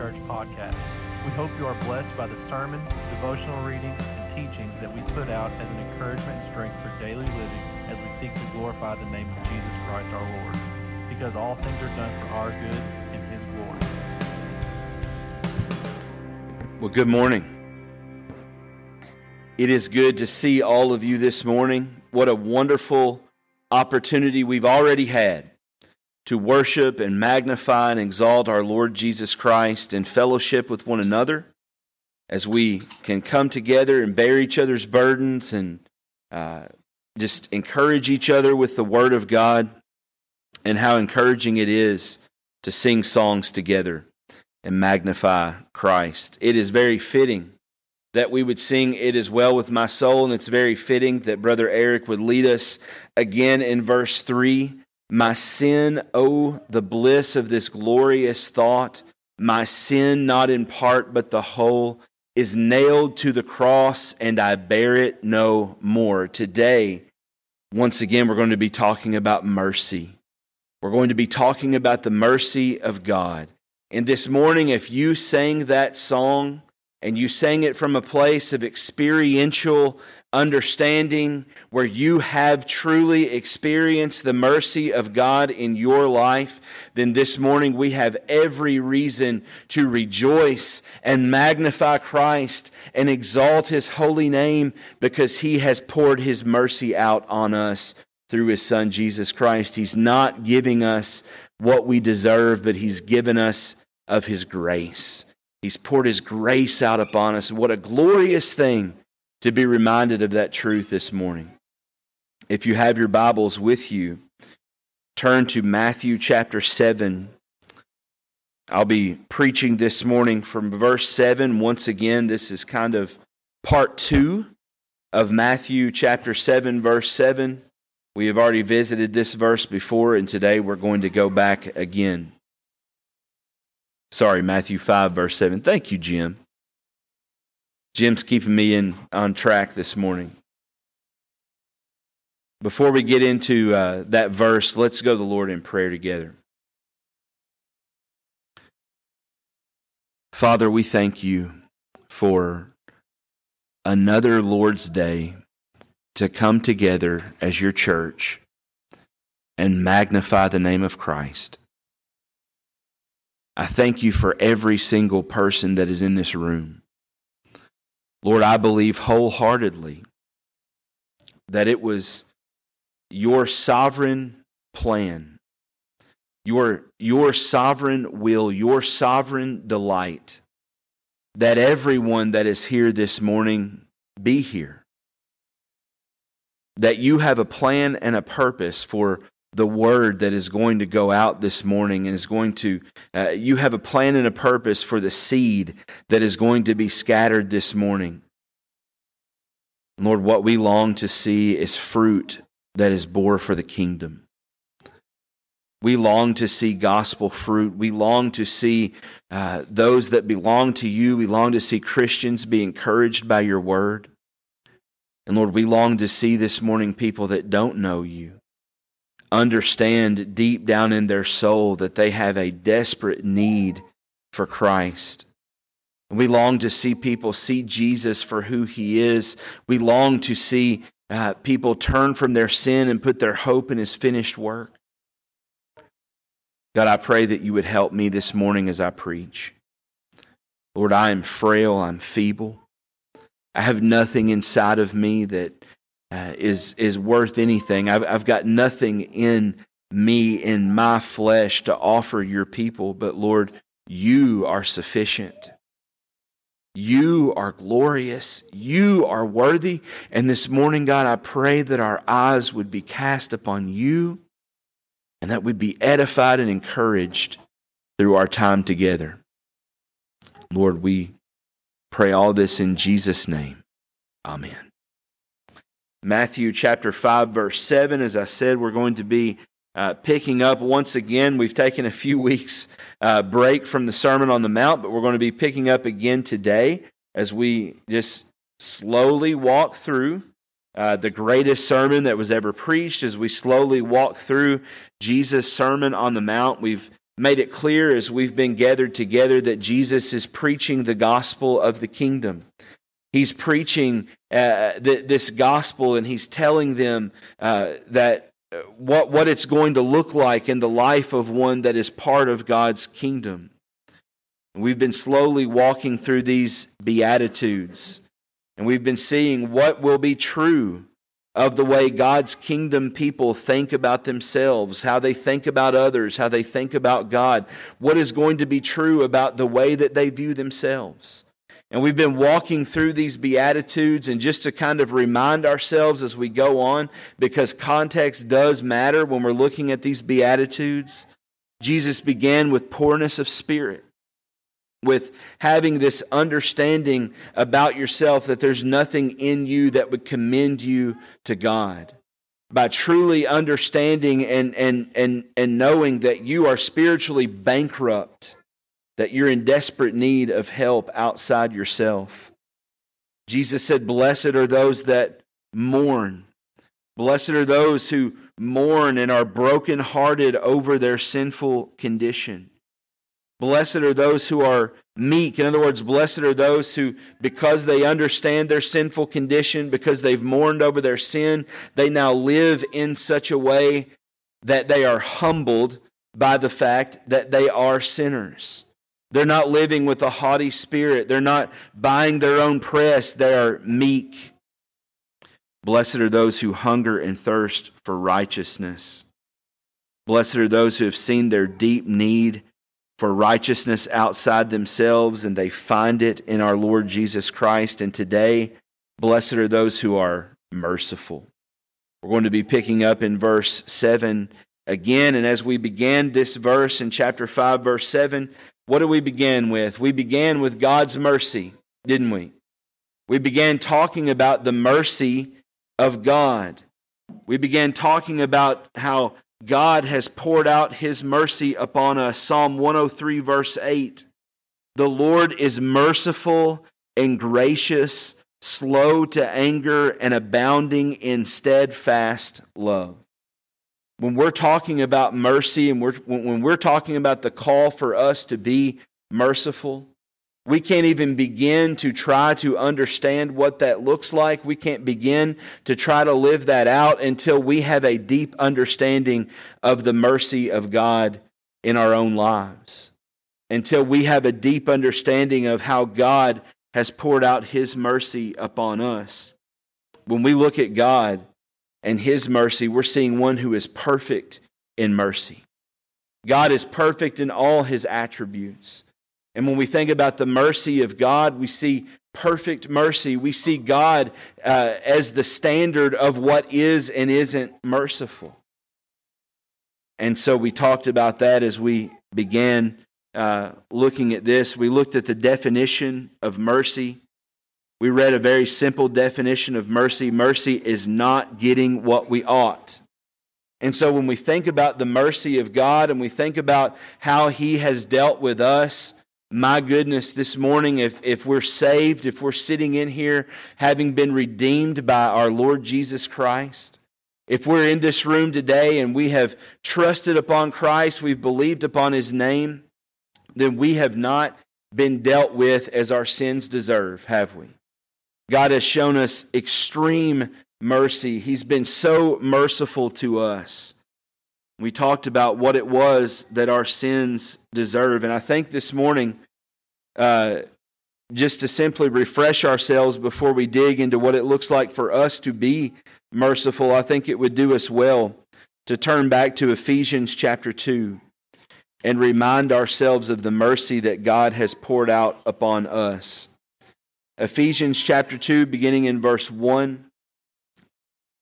Church podcast. We hope you are blessed by the sermons, devotional readings, and teachings that we put out as an encouragement and strength for daily living as we seek to glorify the name of Jesus Christ our Lord. Because all things are done for our good and His glory. Well, good morning. It is good to see all of you this morning. What a wonderful opportunity we've already had to worship and magnify and exalt our Lord Jesus Christ in fellowship with one another as we can come together and bear each other's burdens and uh, just encourage each other with the Word of God, and how encouraging it is to sing songs together and magnify Christ. It is very fitting that we would sing It Is Well With My Soul, and it's very fitting that Brother Eric would lead us again in verse 3 my sin, oh, the bliss of this glorious thought. My sin, not in part, but the whole, is nailed to the cross, and I bear it no more. Today, once again, we're going to be talking about mercy. We're going to be talking about the mercy of God. And this morning, if you sang that song and you sang it from a place of experiential understanding where you have truly experienced the mercy of God in your life, then this morning we have every reason to rejoice and magnify Christ and exalt his holy name because he has poured his mercy out on us through his son Jesus Christ. He's not giving us what we deserve, but he's given us of his grace. He's poured his grace out upon us. What a glorious thing to be reminded of that truth this morning. If you have your Bibles with you, turn to Matthew chapter 7. I'll be preaching this morning from verse 7. Once again, this is kind of part 2 of Matthew chapter 7, verse 7. We have already visited this verse before, and today we're going to go back again. Sorry, Matthew 5, verse 7. Thank you, Jim. Jim's keeping me in on track this morning. Before we get into uh, that verse, let's go to the Lord in prayer together. Father, we thank you for another Lord's Day to come together as your church and magnify the name of Christ. I thank you for every single person that is in this room. Lord, I believe wholeheartedly that it was your sovereign plan, your, your sovereign will, your sovereign delight that everyone that is here this morning be here. That you have a plan and a purpose for the word that is going to go out this morning and is going to, uh, you have a plan and a purpose for the seed that is going to be scattered this morning. Lord, what we long to see is fruit that is bore for the kingdom. We long to see gospel fruit. We long to see uh, those that belong to you. We long to see Christians be encouraged by your word. And Lord, we long to see this morning people that don't know you understand deep down in their soul that they have a desperate need for Christ. We long to see people see Jesus for who he is. We long to see uh, people turn from their sin and put their hope in his finished work. God, I pray that you would help me this morning as I preach. Lord, I am frail, I'm feeble. I have nothing inside of me that uh, is is worth anything. I've, I've got nothing in me, in my flesh, to offer your people, but Lord, you are sufficient. You are glorious. You are worthy. And this morning, God, I pray that our eyes would be cast upon you and that we'd be edified and encouraged through our time together. Lord, we pray all this in Jesus' name. Amen. Matthew chapter 5, verse 7. As I said, we're going to be uh, picking up once again. We've taken a few weeks uh, break from the Sermon on the Mount, but we're going to be picking up again today as we just slowly walk through uh, the greatest sermon that was ever preached. As we slowly walk through Jesus' Sermon on the Mount, we've made it clear as we've been gathered together that Jesus is preaching the gospel of the kingdom. He's preaching uh, th- this gospel and he's telling them uh, that uh, what, what it's going to look like in the life of one that is part of God's kingdom. We've been slowly walking through these Beatitudes, and we've been seeing what will be true of the way God's kingdom people think about themselves, how they think about others, how they think about God, what is going to be true about the way that they view themselves. And we've been walking through these Beatitudes, and just to kind of remind ourselves as we go on, because context does matter when we're looking at these Beatitudes, Jesus began with poorness of spirit with having this understanding about yourself that there's nothing in you that would commend you to God. By truly understanding and, and, and, and knowing that you are spiritually bankrupt, that you're in desperate need of help outside yourself. Jesus said, Blessed are those that mourn. Blessed are those who mourn and are brokenhearted over their sinful condition. Blessed are those who are meek. In other words, blessed are those who, because they understand their sinful condition, because they've mourned over their sin, they now live in such a way that they are humbled by the fact that they are sinners. They're not living with a haughty spirit. They're not buying their own press. They are meek. Blessed are those who hunger and thirst for righteousness. Blessed are those who have seen their deep need for righteousness outside themselves, and they find it in our Lord Jesus Christ. And today, blessed are those who are merciful. We're going to be picking up in verse 7 again. And as we began this verse in chapter 5, verse 7, what do we begin with? We began with God's mercy, didn't we? We began talking about the mercy of God. We began talking about how God has poured out his mercy upon us. Psalm 103, verse 8. The Lord is merciful and gracious, slow to anger, and abounding in steadfast love. When we're talking about mercy and we're, when we're talking about the call for us to be merciful, we can't even begin to try to understand what that looks like. We can't begin to try to live that out until we have a deep understanding of the mercy of God in our own lives. Until we have a deep understanding of how God has poured out His mercy upon us. When we look at God and His mercy, we're seeing one who is perfect in mercy. God is perfect in all His attributes. And when we think about the mercy of God, we see perfect mercy. We see God uh, as the standard of what is and isn't merciful. And so we talked about that as we began uh, looking at this. We looked at the definition of mercy. We read a very simple definition of mercy mercy is not getting what we ought. And so when we think about the mercy of God and we think about how He has dealt with us, my goodness, this morning, if, if we're saved, if we're sitting in here having been redeemed by our Lord Jesus Christ, if we're in this room today and we have trusted upon Christ, we've believed upon his name, then we have not been dealt with as our sins deserve, have we? God has shown us extreme mercy. He's been so merciful to us. We talked about what it was that our sins deserve. And I think this morning, uh, just to simply refresh ourselves before we dig into what it looks like for us to be merciful, I think it would do us well to turn back to Ephesians chapter 2 and remind ourselves of the mercy that God has poured out upon us. Ephesians chapter 2, beginning in verse 1.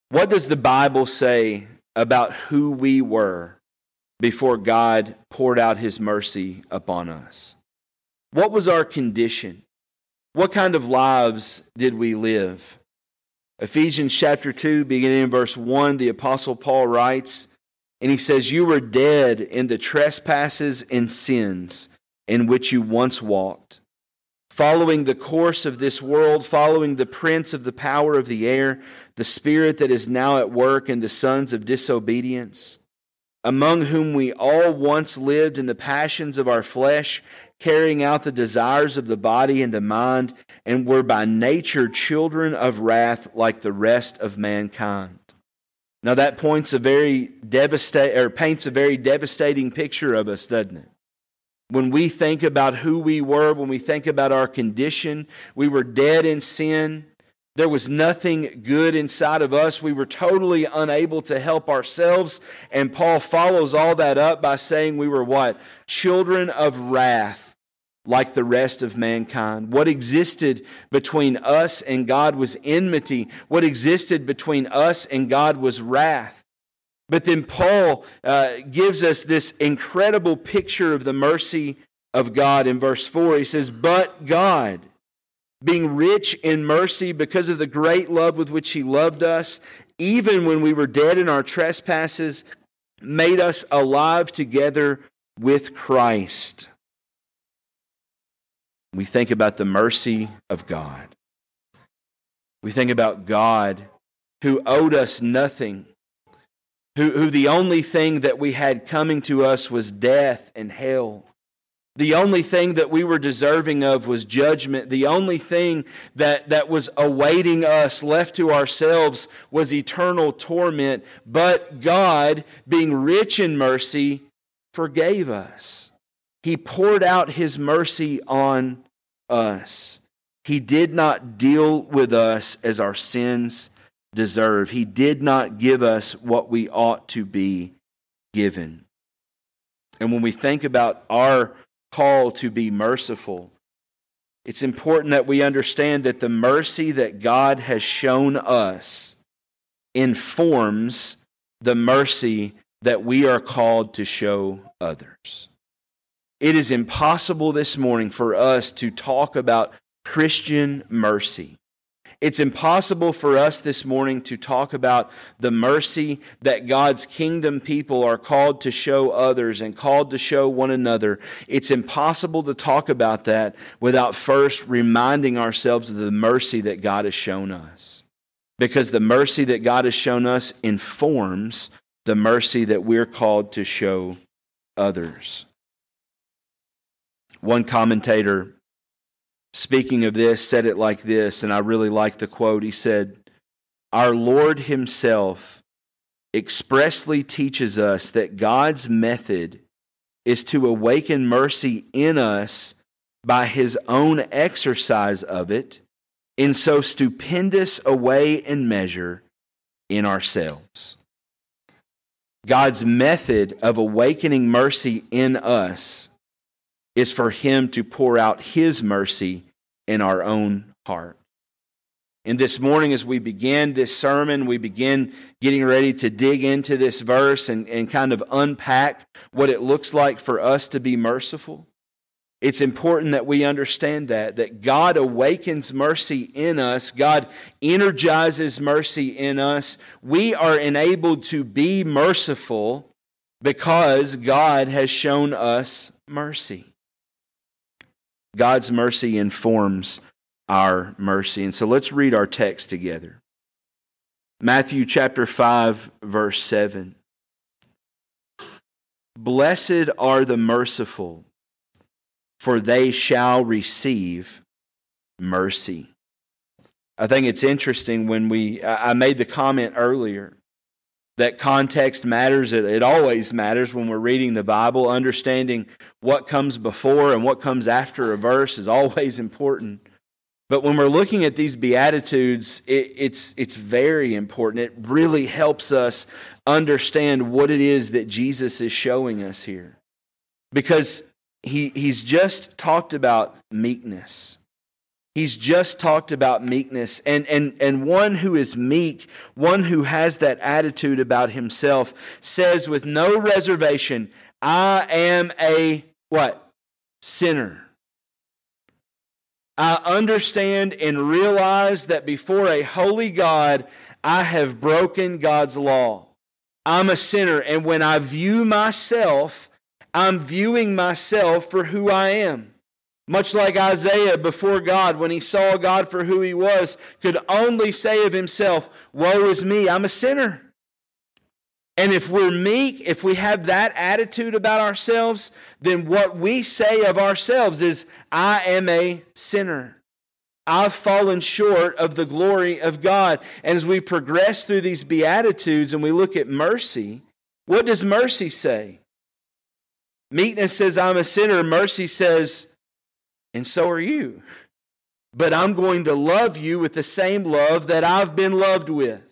What does the Bible say about who we were before God poured out his mercy upon us. What was our condition? What kind of lives did we live? Ephesians chapter 2, beginning in verse 1, the Apostle Paul writes, and he says, You were dead in the trespasses and sins in which you once walked, following the course of this world, following the prince of the power of the air the spirit that is now at work in the sons of disobedience, among whom we all once lived in the passions of our flesh, carrying out the desires of the body and the mind, and were by nature children of wrath like the rest of mankind. Now that points a very devastate or paints a very devastating picture of us, doesn't it? When we think about who we were, when we think about our condition, we were dead in sin. There was nothing good inside of us. We were totally unable to help ourselves. And Paul follows all that up by saying we were what? Children of wrath, like the rest of mankind. What existed between us and God was enmity. What existed between us and God was wrath. But then Paul uh, gives us this incredible picture of the mercy of God in verse 4. He says, But God being rich in mercy because of the great love with which he loved us, even when we were dead in our trespasses, made us alive together with Christ. We think about the mercy of God. We think about God who owed us nothing, who, who the only thing that we had coming to us was death and hell. The only thing that we were deserving of was judgment. The only thing that, that was awaiting us, left to ourselves, was eternal torment. But God, being rich in mercy, forgave us. He poured out His mercy on us. He did not deal with us as our sins deserve. He did not give us what we ought to be given. And when we think about our call to be merciful. It's important that we understand that the mercy that God has shown us informs the mercy that we are called to show others. It is impossible this morning for us to talk about Christian mercy it's impossible for us this morning to talk about the mercy that God's kingdom people are called to show others and called to show one another. It's impossible to talk about that without first reminding ourselves of the mercy that God has shown us. Because the mercy that God has shown us informs the mercy that we're called to show others. One commentator speaking of this, said it like this, and I really like the quote. He said, Our Lord Himself expressly teaches us that God's method is to awaken mercy in us by His own exercise of it in so stupendous a way and measure in ourselves. God's method of awakening mercy in us is for Him to pour out His mercy in our own heart. And this morning, as we begin this sermon, we begin getting ready to dig into this verse and, and kind of unpack what it looks like for us to be merciful. It's important that we understand that, that God awakens mercy in us. God energizes mercy in us. We are enabled to be merciful because God has shown us mercy. God's mercy informs our mercy. And so let's read our text together. Matthew chapter 5, verse 7. Blessed are the merciful, for they shall receive mercy. I think it's interesting when we, I made the comment earlier that context matters. It, it, always matters when we're reading the Bible. Understanding what comes before and what comes after a verse is always important. But when we're looking at these Beatitudes, it, it's, it's very important. It really helps us understand what it is that Jesus is showing us here. Because he, he's just talked about meekness. He's just talked about meekness. And, and, and one who is meek, one who has that attitude about himself, says with no reservation, I am a what? Sinner. I understand and realize that before a holy God, I have broken God's law. I'm a sinner. And when I view myself, I'm viewing myself for who I am. Much like Isaiah before God, when he saw God for who he was, could only say of himself, Woe is me, I'm a sinner. And if we're meek, if we have that attitude about ourselves, then what we say of ourselves is, I am a sinner. I've fallen short of the glory of God. And as we progress through these Beatitudes and we look at mercy, what does mercy say? Meekness says, I'm a sinner. Mercy says, and so are you. But I'm going to love you with the same love that I've been loved with.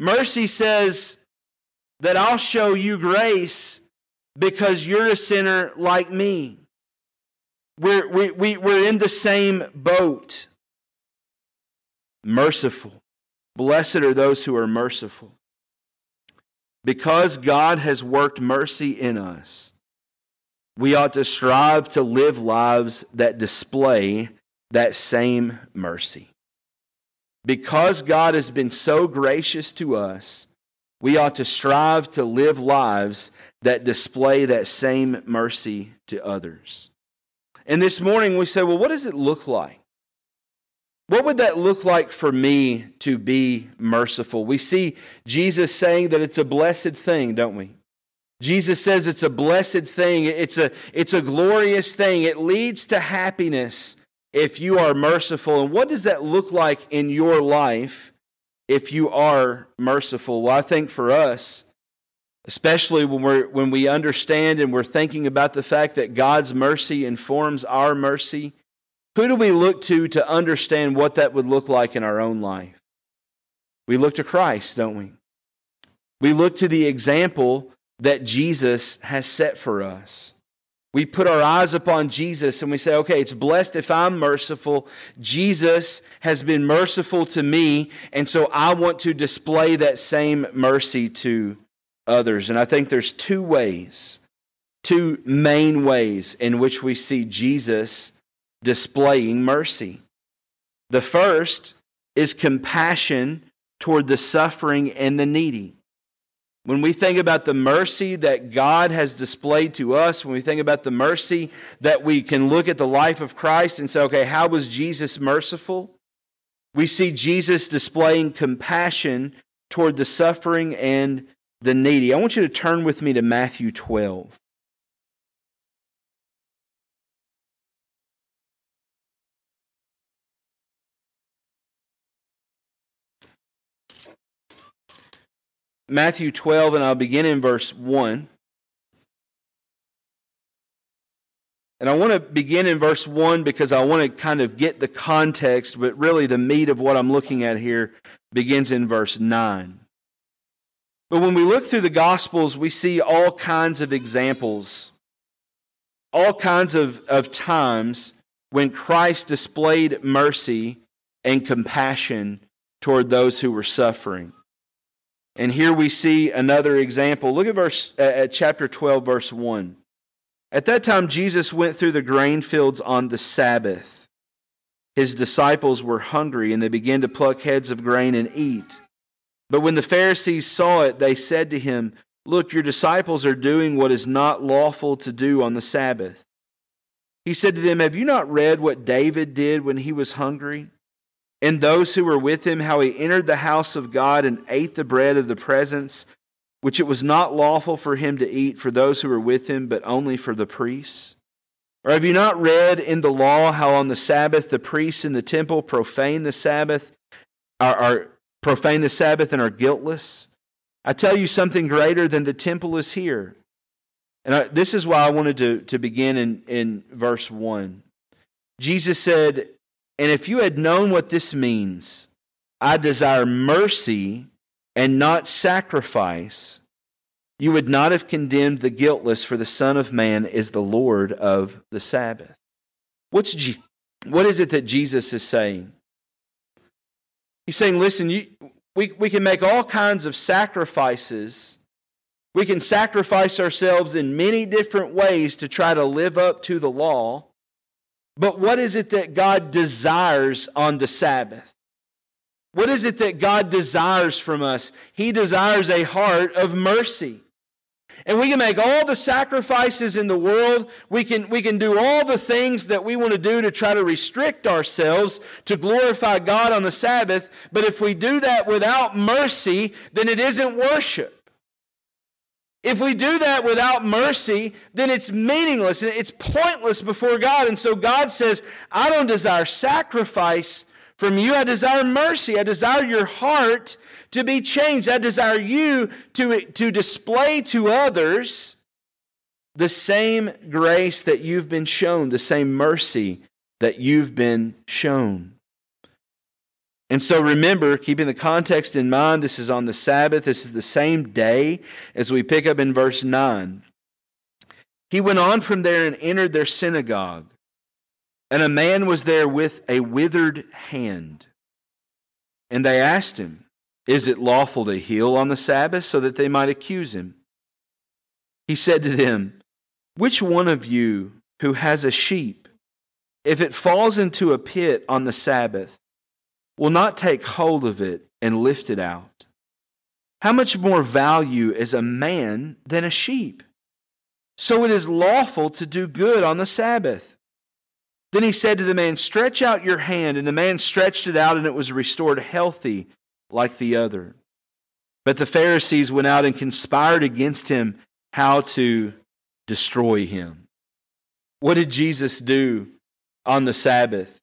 Mercy says that I'll show you grace because you're a sinner like me. We're, we, we, we're in the same boat. Merciful. Blessed are those who are merciful. Because God has worked mercy in us, we ought to strive to live lives that display that same mercy. Because God has been so gracious to us, we ought to strive to live lives that display that same mercy to others. And this morning we say, well, what does it look like? What would that look like for me to be merciful? We see Jesus saying that it's a blessed thing, don't we? Jesus says it's a blessed thing. It's a, it's a glorious thing. It leads to happiness if you are merciful. And what does that look like in your life if you are merciful? Well, I think for us, especially when, we're, when we understand and we're thinking about the fact that God's mercy informs our mercy. Who do we look to to understand what that would look like in our own life? We look to Christ, don't we? We look to the example that Jesus has set for us. We put our eyes upon Jesus and we say, okay, it's blessed if I'm merciful. Jesus has been merciful to me, and so I want to display that same mercy to others. And I think there's two ways, two main ways in which we see Jesus displaying mercy. The first is compassion toward the suffering and the needy. When we think about the mercy that God has displayed to us, when we think about the mercy that we can look at the life of Christ and say, okay, how was Jesus merciful? We see Jesus displaying compassion toward the suffering and the needy. I want you to turn with me to Matthew 12. Matthew 12, and I'll begin in verse 1. And I want to begin in verse 1 because I want to kind of get the context, but really the meat of what I'm looking at here begins in verse 9. But when we look through the Gospels, we see all kinds of examples, all kinds of, of times when Christ displayed mercy and compassion toward those who were suffering. And here we see another example. Look at verse uh, at chapter 12 verse 1. At that time Jesus went through the grain fields on the Sabbath. His disciples were hungry and they began to pluck heads of grain and eat. But when the Pharisees saw it, they said to him, Look, your disciples are doing what is not lawful to do on the Sabbath. He said to them, Have you not read what David did when he was hungry? And those who were with him, how he entered the house of God and ate the bread of the presence, which it was not lawful for him to eat for those who were with him, but only for the priests? Or have you not read in the law how on the Sabbath the priests in the temple profane the Sabbath, are, are profane the Sabbath and are guiltless. I tell you something greater than the temple is here. And I, this is why I wanted to, to begin in, in verse 1. Jesus said, And if you had known what this means, I desire mercy and not sacrifice, you would not have condemned the guiltless, for the Son of Man is the Lord of the Sabbath. What's G- what is it that Jesus is saying? He's saying, listen, you, we, we can make all kinds of sacrifices. We can sacrifice ourselves in many different ways to try to live up to the law. But what is it that God desires on the Sabbath? What is it that God desires from us? He desires a heart of mercy. And we can make all the sacrifices in the world. We can, we can do all the things that we want to do to try to restrict ourselves to glorify God on the Sabbath. But if we do that without mercy, then it isn't worship. If we do that without mercy, then it's meaningless and it's pointless before God. And so God says, I don't desire sacrifice from you. I desire mercy. I desire your heart to be changed. I desire you to, to display to others the same grace that you've been shown, the same mercy that you've been shown. And so remember, keeping the context in mind, this is on the Sabbath. This is the same day as we pick up in verse 9. He went on from there and entered their synagogue. And a man was there with a withered hand. And they asked him, Is it lawful to heal on the Sabbath? so that they might accuse him. He said to them, Which one of you who has a sheep, if it falls into a pit on the Sabbath, will not take hold of it and lift it out? How much more value is a man than a sheep? So it is lawful to do good on the Sabbath. Then he said to the man, Stretch out your hand. And the man stretched it out, and it was restored healthy like the other. But the Pharisees went out and conspired against him how to destroy him. What did Jesus do on the Sabbath?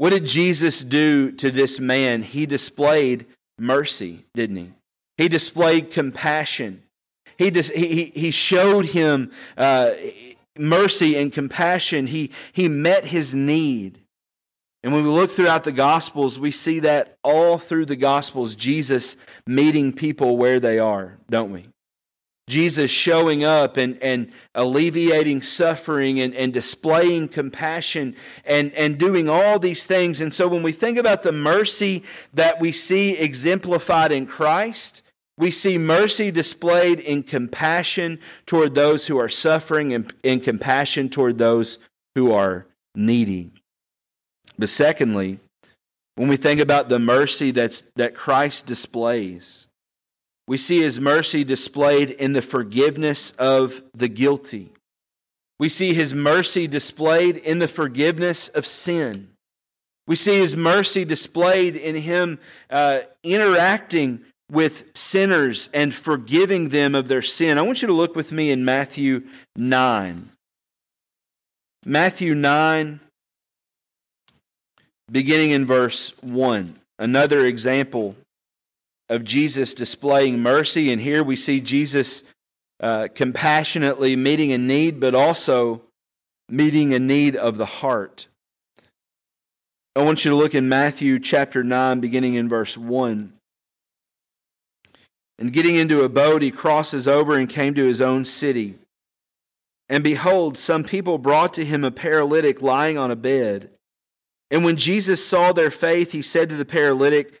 What did Jesus do to this man? He displayed mercy, didn't he? He displayed compassion. He, dis- he, he showed him uh, mercy and compassion. He, he met his need. And when we look throughout the Gospels, we see that all through the Gospels, Jesus meeting people where they are, don't we? Jesus showing up and, and alleviating suffering and, and displaying compassion and, and doing all these things. And so when we think about the mercy that we see exemplified in Christ, we see mercy displayed in compassion toward those who are suffering and in compassion toward those who are needy. But secondly, when we think about the mercy that's, that Christ displays, we see his mercy displayed in the forgiveness of the guilty. We see his mercy displayed in the forgiveness of sin. We see his mercy displayed in him uh, interacting with sinners and forgiving them of their sin. I want you to look with me in Matthew 9. Matthew 9, beginning in verse 1. Another example of Jesus displaying mercy. And here we see Jesus uh, compassionately meeting a need, but also meeting a need of the heart. I want you to look in Matthew chapter 9, beginning in verse 1. And getting into a boat, he crosses over and came to his own city. And behold, some people brought to him a paralytic lying on a bed. And when Jesus saw their faith, he said to the paralytic,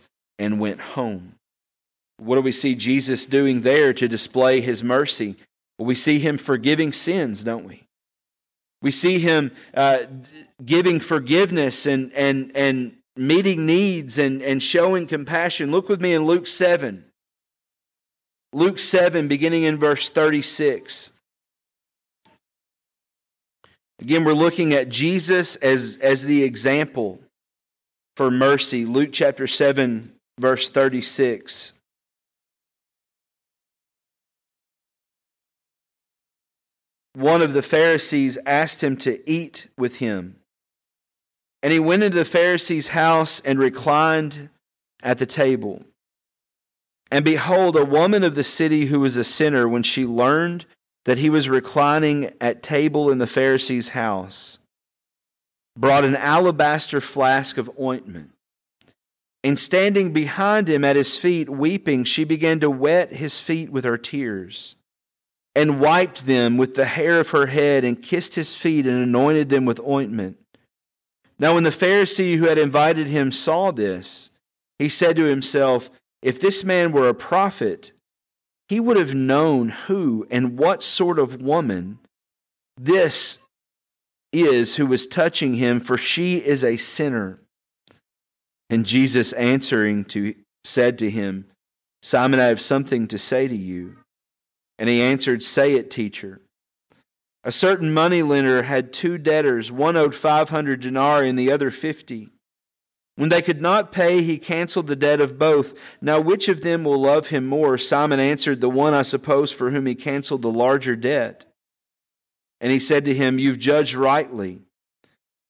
and went home. What do we see Jesus doing there to display his mercy? Well, we see him forgiving sins, don't we? We see him uh, giving forgiveness and, and, and meeting needs and, and showing compassion. Look with me in Luke 7. Luke 7, beginning in verse 36. Again, we're looking at Jesus as, as the example for mercy. Luke chapter 7, verse 36. One of the Pharisees asked him to eat with him. And he went into the Pharisee's house and reclined at the table. And behold, a woman of the city who was a sinner, when she learned that he was reclining at table in the Pharisee's house, brought an alabaster flask of ointment. And standing behind him at his feet, weeping, she began to wet his feet with her tears and wiped them with the hair of her head and kissed his feet and anointed them with ointment. Now, when the Pharisee who had invited him saw this, he said to himself, If this man were a prophet, he would have known who and what sort of woman this is who was touching him, for she is a sinner. And Jesus answering to said to him, Simon, I have something to say to you. And he answered, Say it, teacher. A certain moneylender had two debtors. One owed 500 denarii and the other 50. When they could not pay, he canceled the debt of both. Now, which of them will love him more? Simon answered, The one, I suppose, for whom he canceled the larger debt. And he said to him, You've judged rightly.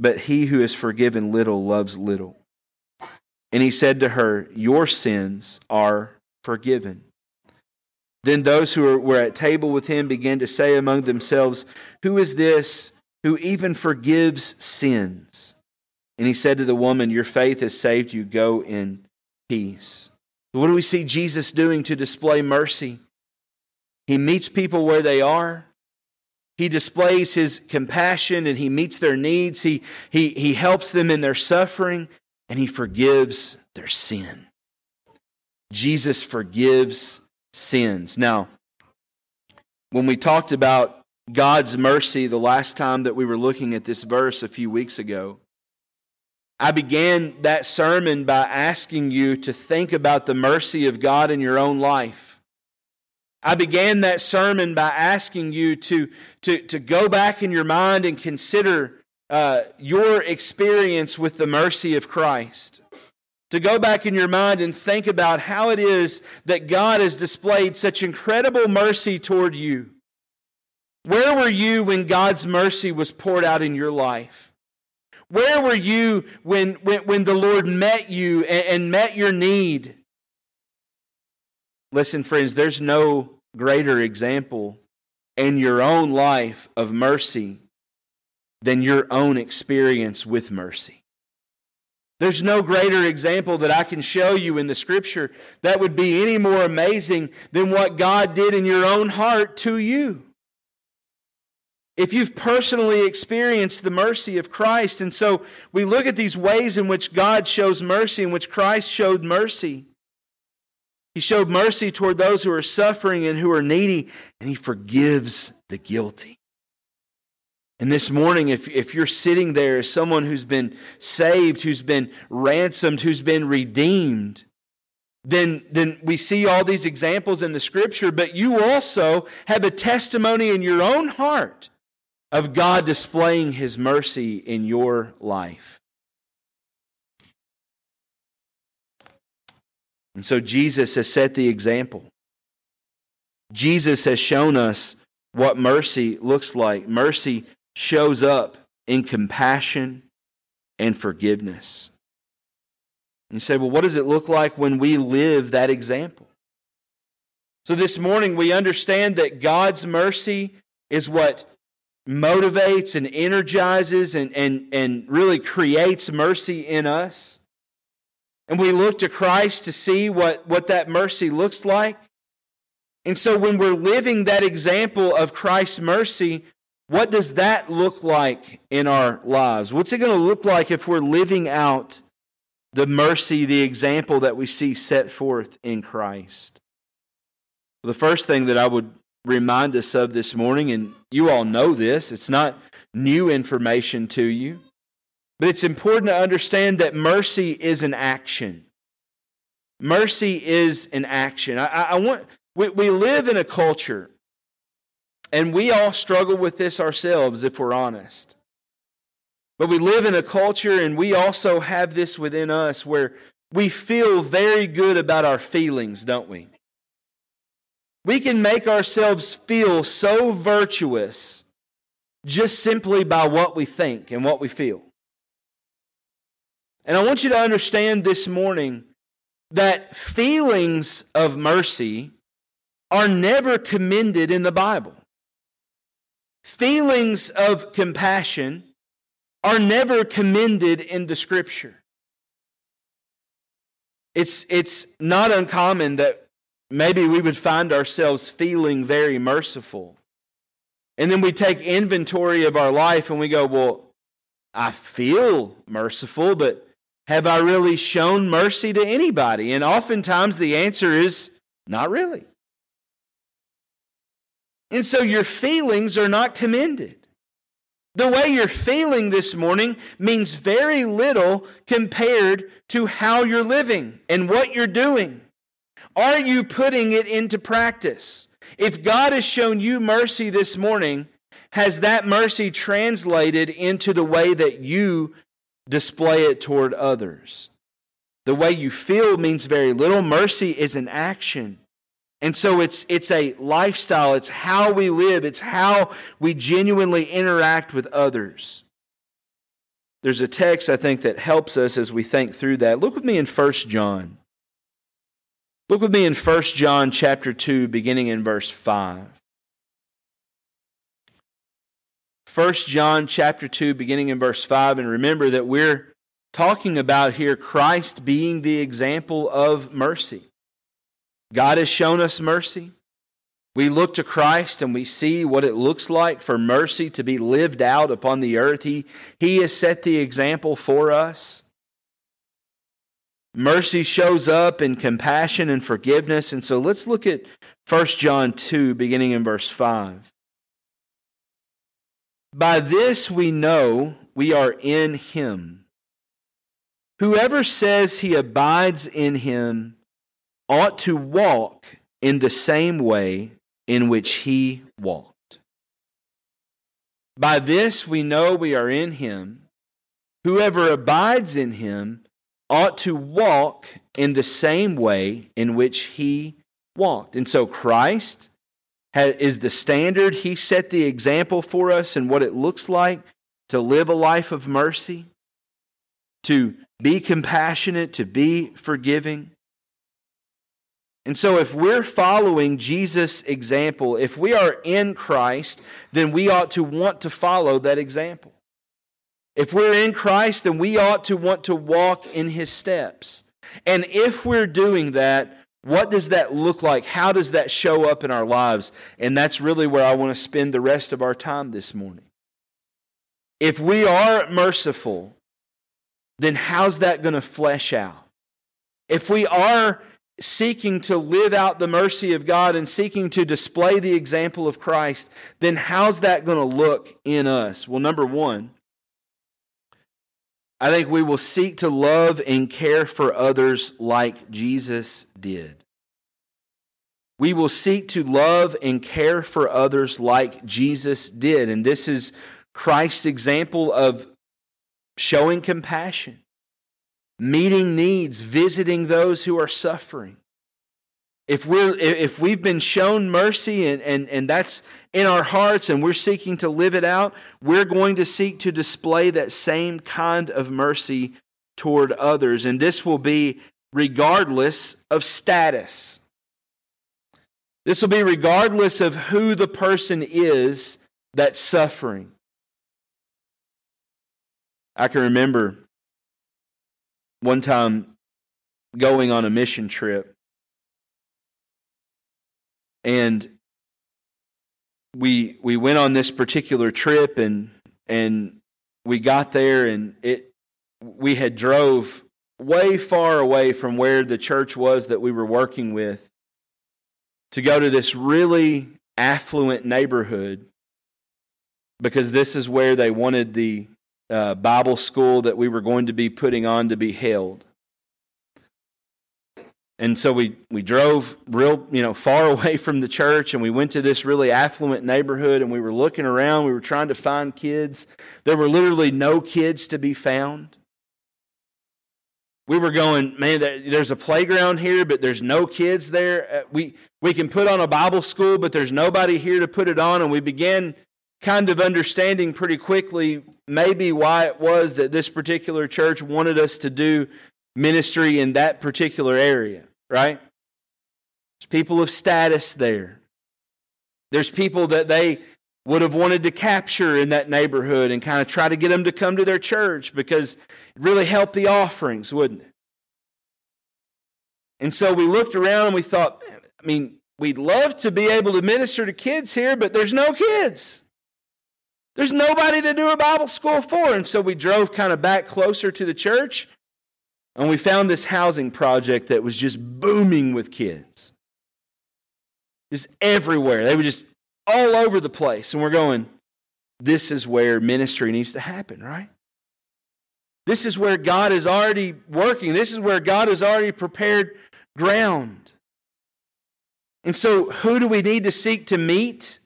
But he who is forgiven little loves little. And he said to her, Your sins are forgiven. Then those who were at table with him began to say among themselves, Who is this who even forgives sins? And he said to the woman, Your faith has saved you. Go in peace. What do we see Jesus doing to display mercy? He meets people where they are. He displays his compassion and he meets their needs. He, he, he helps them in their suffering and he forgives their sin. Jesus forgives sins. Now, when we talked about God's mercy the last time that we were looking at this verse a few weeks ago, I began that sermon by asking you to think about the mercy of God in your own life. I began that sermon by asking you to, to, to go back in your mind and consider uh, your experience with the mercy of Christ to go back in your mind and think about how it is that God has displayed such incredible mercy toward you. Where were you when God's mercy was poured out in your life? Where were you when, when, when the Lord met you and, and met your need? Listen, friends, there's no greater example in your own life of mercy than your own experience with mercy. There's no greater example that I can show you in the scripture that would be any more amazing than what God did in your own heart to you. If you've personally experienced the mercy of Christ, and so we look at these ways in which God shows mercy, in which Christ showed mercy. He showed mercy toward those who are suffering and who are needy, and He forgives the guilty. And this morning, if, if you're sitting there as someone who's been saved, who's been ransomed, who's been redeemed, then, then we see all these examples in the scripture, but you also have a testimony in your own heart of God displaying his mercy in your life. And so Jesus has set the example. Jesus has shown us what mercy looks like. Mercy shows up in compassion and forgiveness. And you say, well, what does it look like when we live that example? So this morning we understand that God's mercy is what motivates and energizes and, and, and really creates mercy in us. And we look to Christ to see what, what that mercy looks like. And so when we're living that example of Christ's mercy, what does that look like in our lives? What's it going to look like if we're living out the mercy, the example that we see set forth in Christ? The first thing that I would remind us of this morning, and you all know this, it's not new information to you, but it's important to understand that mercy is an action. Mercy is an action. I, I want, we, we live in a culture and we all struggle with this ourselves if we're honest. But we live in a culture and we also have this within us where we feel very good about our feelings, don't we? We can make ourselves feel so virtuous just simply by what we think and what we feel. And I want you to understand this morning that feelings of mercy are never commended in the Bible. Feelings of compassion are never commended in the scripture. It's, it's not uncommon that maybe we would find ourselves feeling very merciful. And then we take inventory of our life and we go, well, I feel merciful, but have I really shown mercy to anybody? And oftentimes the answer is not really. And so your feelings are not commended. The way you're feeling this morning means very little compared to how you're living and what you're doing. Are you putting it into practice? If God has shown you mercy this morning, has that mercy translated into the way that you display it toward others? The way you feel means very little. Mercy is an action. And so it's, it's a lifestyle. It's how we live. It's how we genuinely interact with others. There's a text, I think, that helps us as we think through that. Look with me in 1 John. Look with me in 1 John chapter 2, beginning in verse 5. 1 John chapter 2, beginning in verse 5. And remember that we're talking about here Christ being the example of mercy. God has shown us mercy. We look to Christ and we see what it looks like for mercy to be lived out upon the earth. He, he has set the example for us. Mercy shows up in compassion and forgiveness. And so let's look at 1 John 2, beginning in verse 5. By this we know we are in him. Whoever says he abides in him ought to walk in the same way in which he walked. By this we know we are in him. Whoever abides in him ought to walk in the same way in which he walked. And so Christ is the standard. He set the example for us and what it looks like to live a life of mercy, to be compassionate, to be forgiving. And so, if we're following Jesus' example, if we are in Christ, then we ought to want to follow that example. If we're in Christ, then we ought to want to walk in his steps. And if we're doing that, what does that look like? How does that show up in our lives? And that's really where I want to spend the rest of our time this morning. If we are merciful, then how's that going to flesh out? If we are seeking to live out the mercy of God and seeking to display the example of Christ, then how's that going to look in us? Well, number one, I think we will seek to love and care for others like Jesus did. We will seek to love and care for others like Jesus did. And this is Christ's example of showing compassion meeting needs, visiting those who are suffering. If, we're, if we've been shown mercy and, and, and that's in our hearts and we're seeking to live it out, we're going to seek to display that same kind of mercy toward others. And this will be regardless of status. This will be regardless of who the person is that's suffering. I can remember one time going on a mission trip and we we went on this particular trip and and we got there and it we had drove way far away from where the church was that we were working with to go to this really affluent neighborhood because this is where they wanted the uh, Bible school that we were going to be putting on to be held. And so we, we drove real, you know, far away from the church and we went to this really affluent neighborhood and we were looking around. We were trying to find kids. There were literally no kids to be found. We were going, man, there's a playground here, but there's no kids there. Uh, we, we can put on a Bible school, but there's nobody here to put it on. And we began kind of understanding pretty quickly maybe why it was that this particular church wanted us to do ministry in that particular area, right? There's people of status there. There's people that they would have wanted to capture in that neighborhood and kind of try to get them to come to their church because it really helped the offerings, wouldn't it? And so we looked around and we thought, I mean, we'd love to be able to minister to kids here, but there's no kids. There's nobody to do a Bible school for. And so we drove kind of back closer to the church and we found this housing project that was just booming with kids. Just everywhere. They were just all over the place. And we're going, this is where ministry needs to happen, right? This is where God is already working. This is where God has already prepared ground. And so, who do we need to seek to meet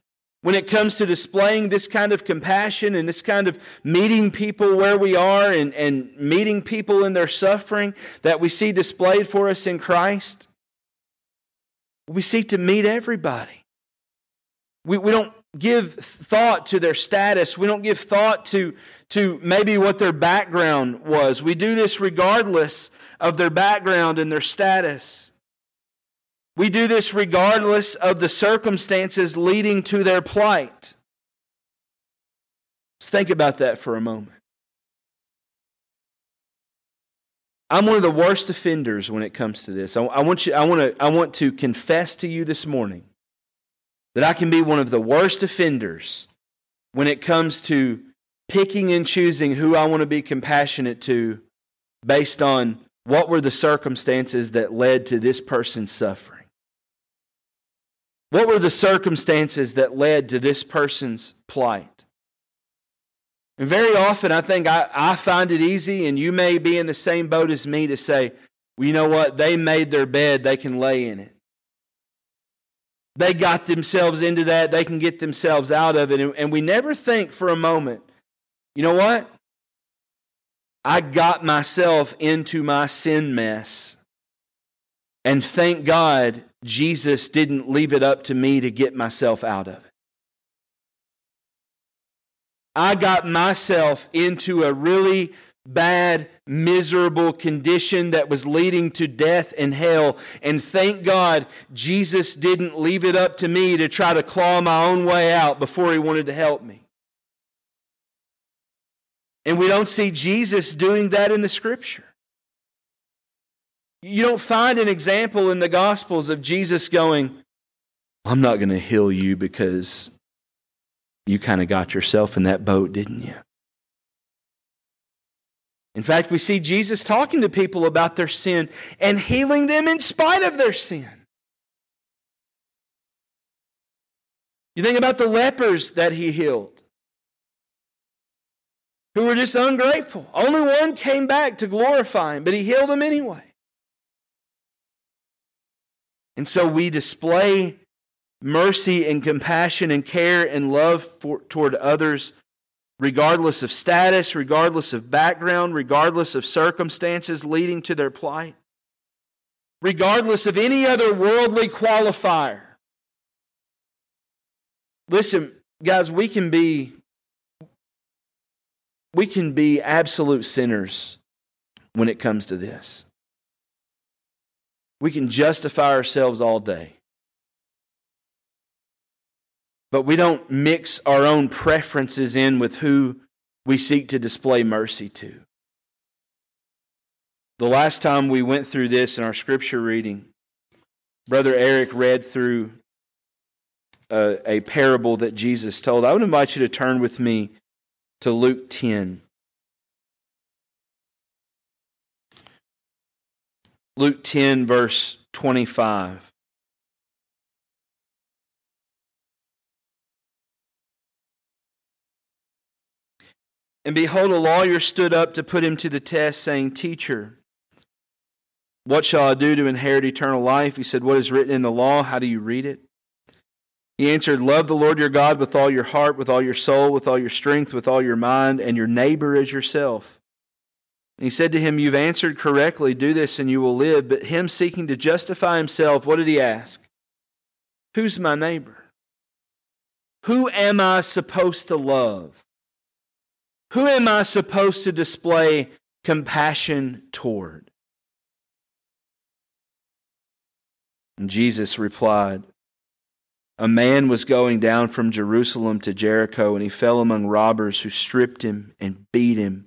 when it comes to displaying this kind of compassion and this kind of meeting people where we are and, and meeting people in their suffering that we see displayed for us in Christ? We seek to meet everybody. We, we don't give thought to their status. We don't give thought to, to maybe what their background was. We do this regardless of their background and their status. We do this regardless of the circumstances leading to their plight. Let's think about that for a moment. I'm one of the worst offenders when it comes to this. I, I, want, you, I, want, to, I want to confess to you this morning that I can be one of the worst offenders when it comes to picking and choosing who I want to be compassionate to based on what were the circumstances that led to this person's suffering. What were the circumstances that led to this person's plight? And very often, I think I, I find it easy, and you may be in the same boat as me to say, well, you know what? They made their bed, they can lay in it. They got themselves into that. They can get themselves out of it. And, we never think for a moment, you know what? I got myself into my sin mess. And thank God Jesus didn't leave it up to me to get myself out of it. I got myself into a really bad, miserable condition that was leading to death and hell. And thank God Jesus didn't leave it up to me to try to claw my own way out before he wanted to help me. And we don't see Jesus doing that in the scripture. You don't find an example in the Gospels of Jesus going, I'm not going to heal you because you kind of got yourself in that boat, didn't you? In fact, we see Jesus talking to people about their sin and healing them in spite of their sin. You think about the lepers that he healed, who were just ungrateful. Only one came back to glorify him, but he healed them anyway. And so we display mercy and compassion and care and love for, toward others regardless of status, regardless of background, regardless of circumstances leading to their plight, regardless of any other worldly qualifier. Listen, guys, we can be we can be absolute sinners when it comes to this. We can justify ourselves all day but we don't mix our own preferences in with who we seek to display mercy to. The last time we went through this in our scripture reading, Brother Eric read through a, a, parable that Jesus told. I would invite you to turn with me to Luke 10. Luke 10, verse 25. And behold, a lawyer stood up to put him to the test, saying, Teacher, what shall I do to inherit eternal life? He said, What is written in the law? How do you read it? He answered, Love the Lord your God with all your heart, with all your soul, with all your strength, with all your mind, and your neighbor as yourself. And he said to him, You've answered correctly. Do this and you will live. But him seeking to justify himself, what did he ask? Who's my neighbor? who am I supposed to love? Who am I supposed to display compassion toward? And Jesus replied, A man was going down from Jerusalem to Jericho, and he fell among robbers who stripped him and beat him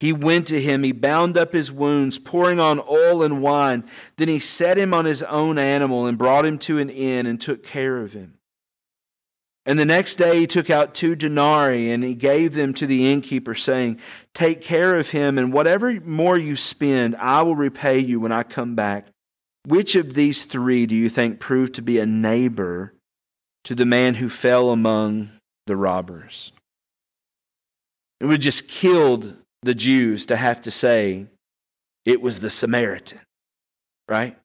He went to him, he bound up his wounds, pouring on oil and wine. Then he set him on his own animal and brought him to an inn and took care of him. And the next day he took out two denarii and he gave them to the innkeeper, saying, Take care of him, and whatever more you spend, I will repay you when I come back. Which of these three do you think proved to be a neighbor to the man who fell among the robbers. It would just killed the Jews to have to say it was the Samaritan, right?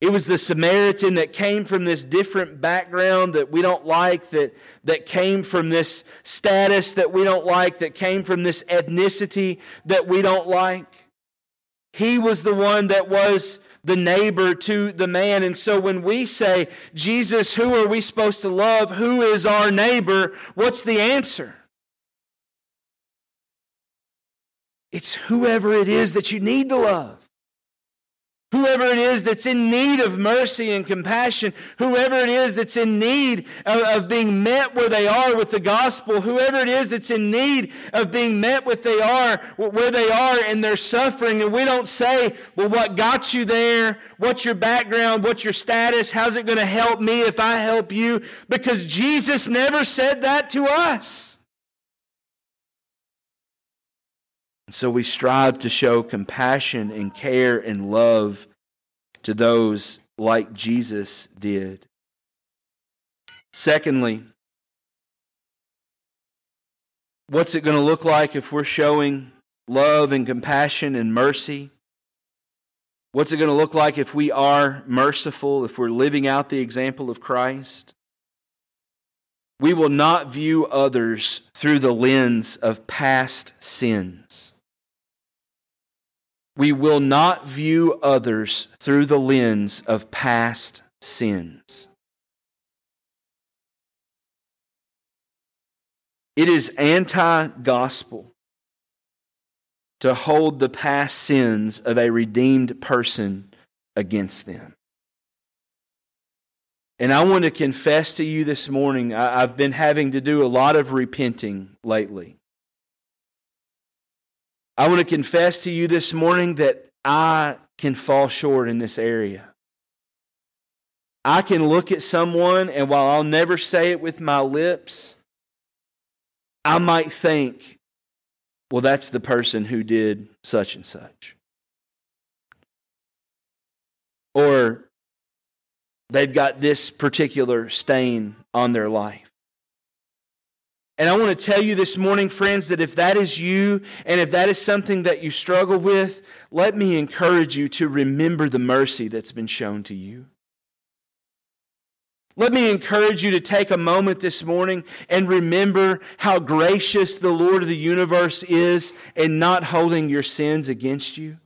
It was the Samaritan that came from this different background that we don't like, that, that came from this status that we don't like, that came from this ethnicity that we don't like. He was the one that was the neighbor to the man. And so when we say, Jesus, who are we supposed to love? Who is our neighbor? What's the answer? It's whoever it is that you need to love. Whoever it is that's in need of mercy and compassion, whoever it is that's in need of, of, being met where they are with the gospel, whoever it is that's in need of being met with they are where they are in their suffering, and we don't say, well, what got you there? What's your background? What's your status? How's it going to help me if I help you? Because Jesus never said that to us. And so we strive to show compassion and care and love to those like Jesus did. Secondly, what's it going to look like if we're showing love and compassion and mercy? What's it going to look like if we are merciful, if we're living out the example of Christ? We will not view others through the lens of past sins we will not view others through the lens of past sins. It is anti gospel to hold the past sins of a redeemed person against them. And I want to confess to you this morning, I've been having to do a lot of repenting lately. I want to confess to you this morning that I can fall short in this area. I can look at someone, and while I'll never say it with my lips, I might think, well, that's the person who did such and such. Or they've got this particular stain on their life. And I want to tell you this morning, friends, that if that is you and if that is something that you struggle with, let me encourage you to remember the mercy that's been shown to you. Let me encourage you to take a moment this morning and remember how gracious the Lord of the universe is in not holding your sins against you.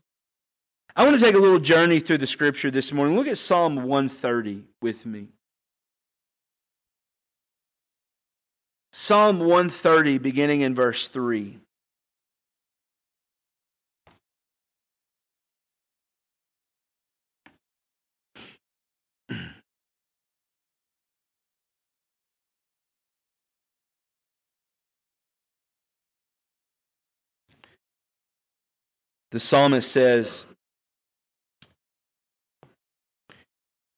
I want to take a little journey through the scripture this morning. Look at Psalm 130 with me. Psalm 130, beginning in verse 3. The psalmist says,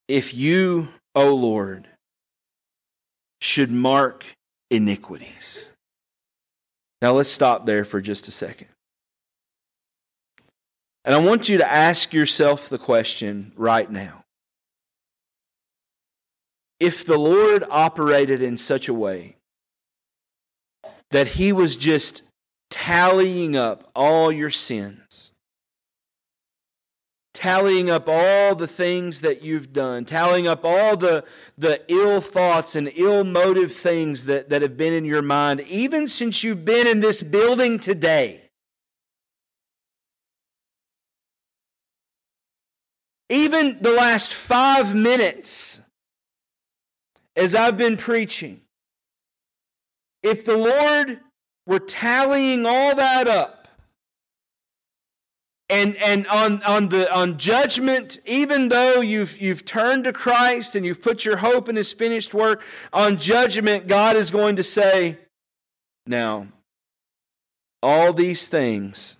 If you, O Lord, should mark iniquities. Now let's stop there for just a second. And I want you to ask yourself the question right now. If the Lord operated in such a way that he was just tallying up all your sins, tallying up all the things that you've done, tallying up all the, the ill thoughts and ill motive things that, that have been in your mind, even since you've been in this building today. Even the last five minutes as I've been preaching, if the Lord were tallying all that up, and and on on the on judgment even though you've you've turned to Christ and you've put your hope in his finished work on judgment God is going to say now all these things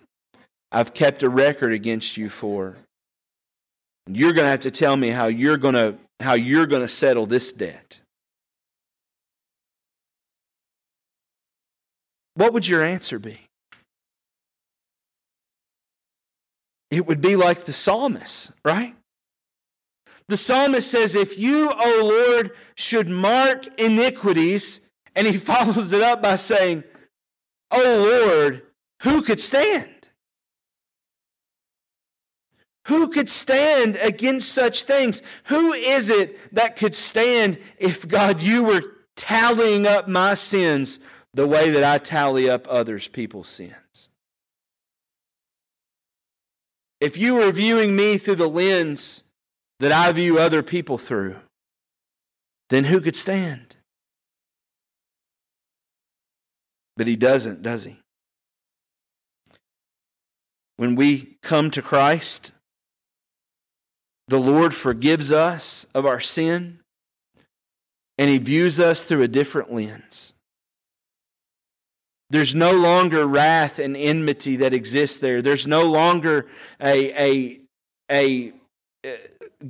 I've kept a record against you for. You're going to have to tell me how you're going to how you're going to settle this debt. What would your answer be it would be like the psalmist, right? The psalmist says, If you, O Lord, should mark iniquities, and he follows it up by saying, O Lord, who could stand? Who could stand against such things? Who is it that could stand if, God, you were tallying up my sins the way that I tally up others' people's sins? If you were viewing me through the lens that I view other people through, then who could stand? But he doesn't, does he? When we come to Christ, the Lord forgives us of our sin, and he views us through a different lens. There's no longer wrath and enmity that exists there. There's no longer a, a, a uh,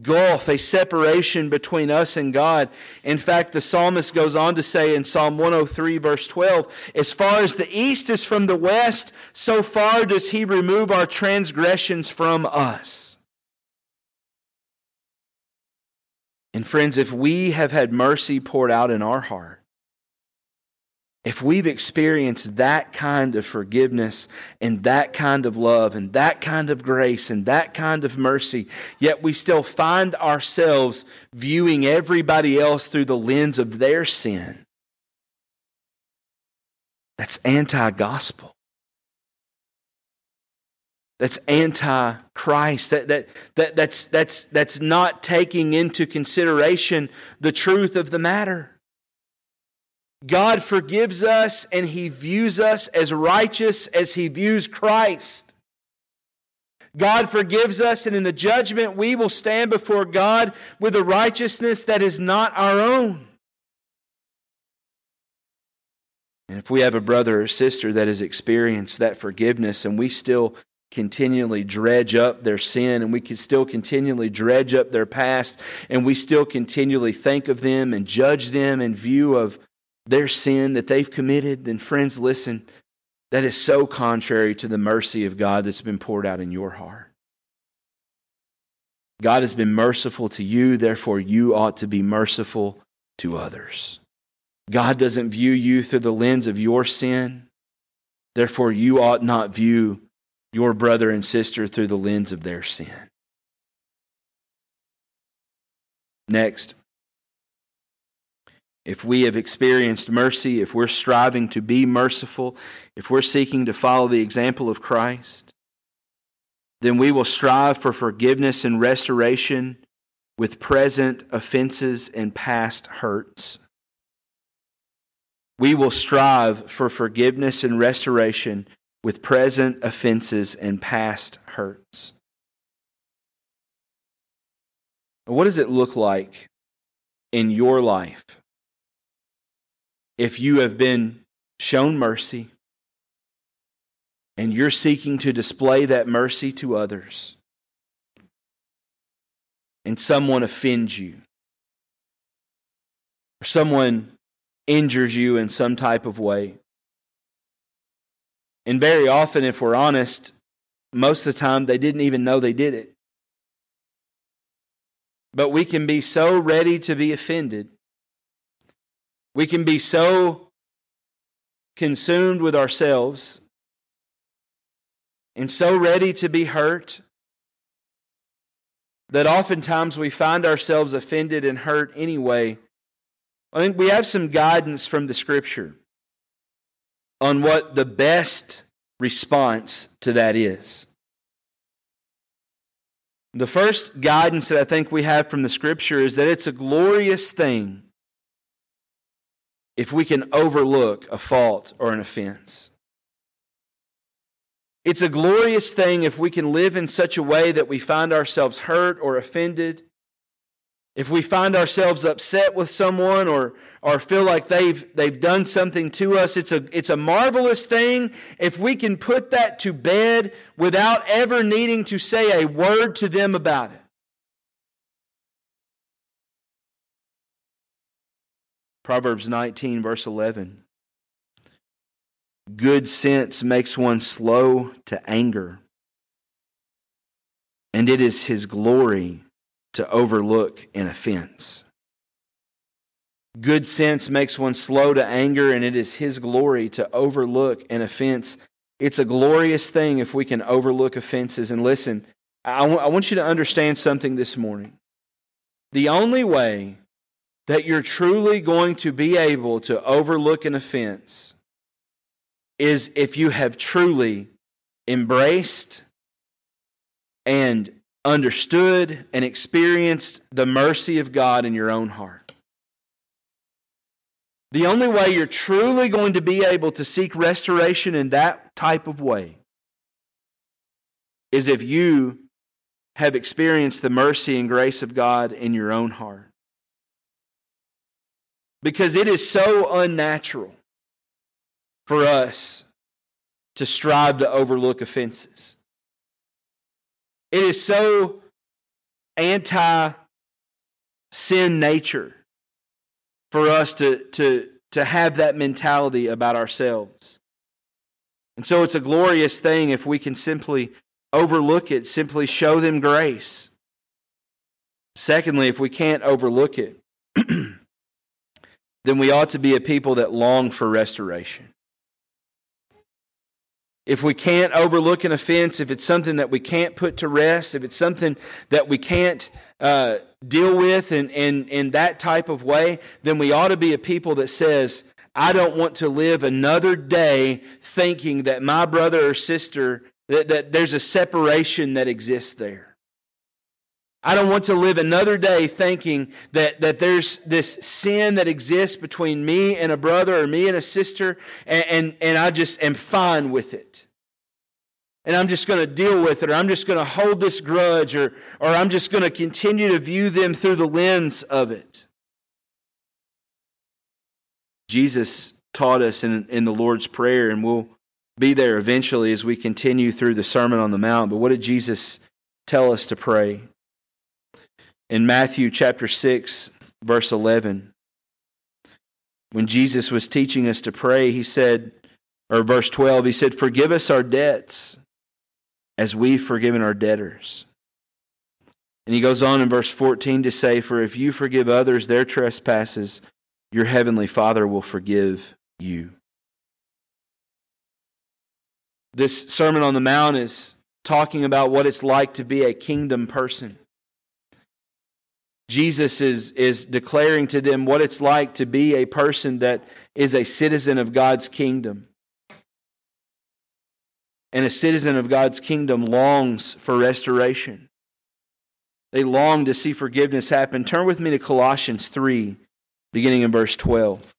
gulf, a separation between us and God. In fact, the psalmist goes on to say in Psalm 103, verse 12, As far as the east is from the west, so far does he remove our transgressions from us. And friends, if we have had mercy poured out in our heart, if we've experienced that kind of forgiveness and that kind of love and that kind of grace and that kind of mercy, yet we still find ourselves viewing everybody else through the lens of their sin, that's anti gospel. That's anti Christ. That, that, that, that's, that's, that's not taking into consideration the truth of the matter. God forgives us and he views us as righteous as he views Christ. God forgives us, and in the judgment, we will stand before God with a righteousness that is not our own. And if we have a brother or sister that has experienced that forgiveness and we still continually dredge up their sin and we can still continually dredge up their past and we still continually think of them and judge them in view of their sin that they've committed, then friends, listen, that is so contrary to the mercy of God that's been poured out in your heart. God has been merciful to you, therefore, you ought to be merciful to others. God doesn't view you through the lens of your sin, therefore, you ought not view your brother and sister through the lens of their sin. Next, if we have experienced mercy, if we're striving to be merciful, if we're seeking to follow the example of Christ, then we will strive for forgiveness and restoration with present offenses and past hurts. We will strive for forgiveness and restoration with present offenses and past hurts. What does it look like in your life if you have been shown mercy and you're seeking to display that mercy to others, and someone offends you, or someone injures you in some type of way. And very often, if we're honest, most of the time they didn't even know they did it. But we can be so ready to be offended we can be so consumed with ourselves and so ready to be hurt that oftentimes we find ourselves offended and hurt anyway. I think we have some guidance from the scripture on what the best response to that is. The first guidance that I think we have from the scripture is that it's a glorious thing if we can overlook a fault or an offense. It's a glorious thing if we can live in such a way that we find ourselves hurt or offended. If we find ourselves upset with someone or, or feel like they've, they've done something to us, it's a, it's a marvelous thing if we can put that to bed without ever needing to say a word to them about it. Proverbs 19, verse 11. Good sense makes one slow to anger, and it is his glory to overlook an offense. Good sense makes one slow to anger, and it is his glory to overlook an offense. It's a glorious thing if we can overlook offenses. And listen, I, w- I want you to understand something this morning. The only way that you're truly going to be able to overlook an offense is if you have truly embraced and understood and experienced the mercy of God in your own heart. The only way you're truly going to be able to seek restoration in that type of way is if you have experienced the mercy and grace of God in your own heart. Because it is so unnatural for us to strive to overlook offenses. It is so anti sin nature for us to, to, to have that mentality about ourselves. And so it's a glorious thing if we can simply overlook it, simply show them grace. Secondly, if we can't overlook it, then we ought to be a people that long for restoration if we can't overlook an offense, if it's something that we can't put to rest, if it's something that we can't uh, deal with in, in, in that type of way, then we ought to be a people that says, I don't want to live another day thinking that my brother or sister, that, that there's a separation that exists there. I don't want to live another day thinking that, that there's this sin that exists between me and a brother or me and a sister, and, and, and I just am fine with it. And I'm just going to deal with it, or I'm just going to hold this grudge, or, or I'm just going to continue to view them through the lens of it. Jesus taught us in, in the Lord's Prayer, and we'll be there eventually as we continue through the Sermon on the Mount. But what did Jesus tell us to pray? In Matthew chapter 6, verse 11. When Jesus was teaching us to pray, he said, or verse 12, he said, Forgive us our debts as we've forgiven our debtors. And he goes on in verse 14 to say, For if you forgive others their trespasses, your heavenly Father will forgive you. This Sermon on the Mount is talking about what it's like to be a kingdom person. Jesus is, is declaring to them what it's like to be a person that is a citizen of God's kingdom. And a citizen of God's kingdom longs for restoration. They long to see forgiveness happen. Turn with me to Colossians 3, beginning in verse 12.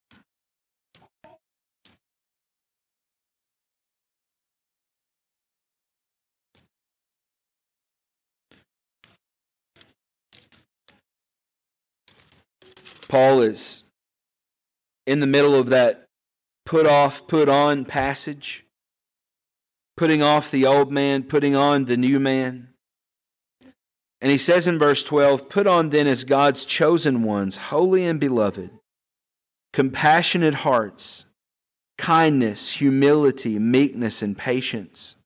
Paul is in the middle of that put off, put on passage, putting off the old man, putting on the new man. And he says in verse 12, Put on then as God's chosen ones, holy and beloved, compassionate hearts, kindness, humility, meekness, and patience,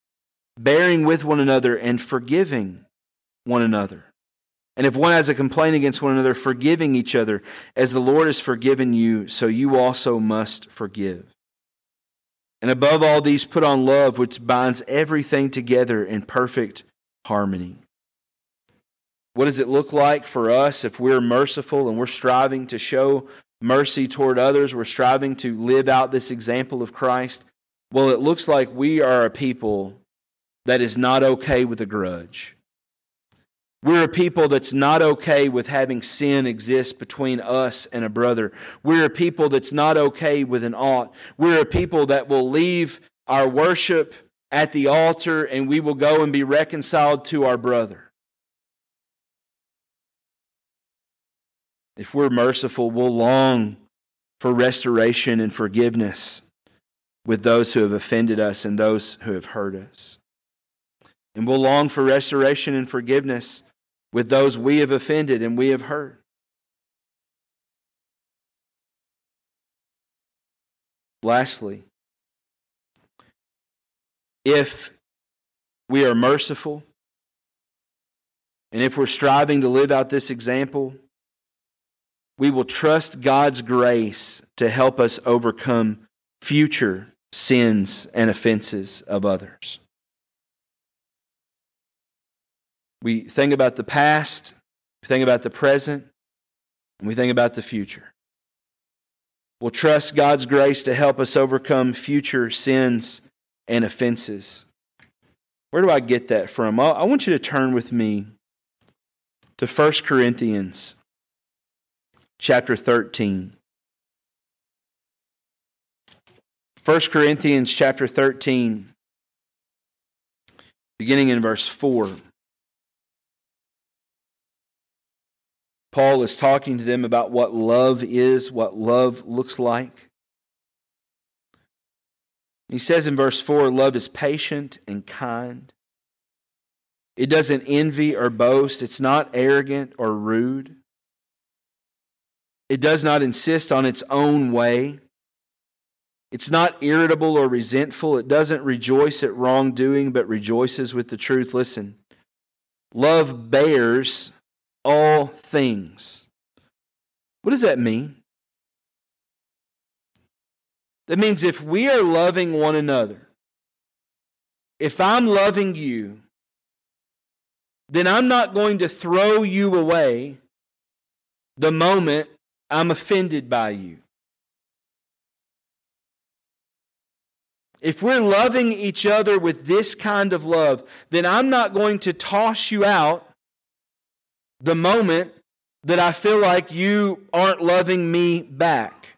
bearing with one another and forgiving one another. And if one has a complaint against one another, forgiving each other, as the Lord has forgiven you, so you also must forgive. And above all these, put on love, which binds everything together in perfect harmony. What does it look like for us if we're merciful and we're striving to show mercy toward others? We're striving to live out this example of Christ. Well, it looks like we are a people that is not okay with a grudge. We're a people that's not okay with having sin exist between us and a brother. We're a people that's not okay with an ought. We're a people that will leave our worship at the altar and we will go and be reconciled to our brother. If we're merciful, we'll long for restoration and forgiveness with those who have offended us and those who have hurt us. And we'll long for restoration and forgiveness with those we have offended and we have hurt. Lastly, if we are merciful and if we're striving to live out this example, we will trust God's grace to help us overcome future sins and offenses of others. We think about the past, we think about the present, and we think about the future. We'll trust God's grace to help us overcome future sins and offenses. Where do I get that from? I want you to turn with me to 1 Corinthians chapter 13. 1 Corinthians chapter 13, beginning in verse 4. Paul is talking to them about what love is, what love looks like. He says in verse 4 love is patient and kind. It doesn't envy or boast, it's not arrogant or rude. It does not insist on its own way. It's not irritable or resentful. It doesn't rejoice at wrongdoing, but rejoices with the truth. Listen, love bears all things. What does that mean? That means if we are loving one another, if I'm loving you, then I'm not going to throw you away the moment I'm offended by you. If we're loving each other with this kind of love, then I'm not going to toss you out the moment that I feel like you aren't loving me back.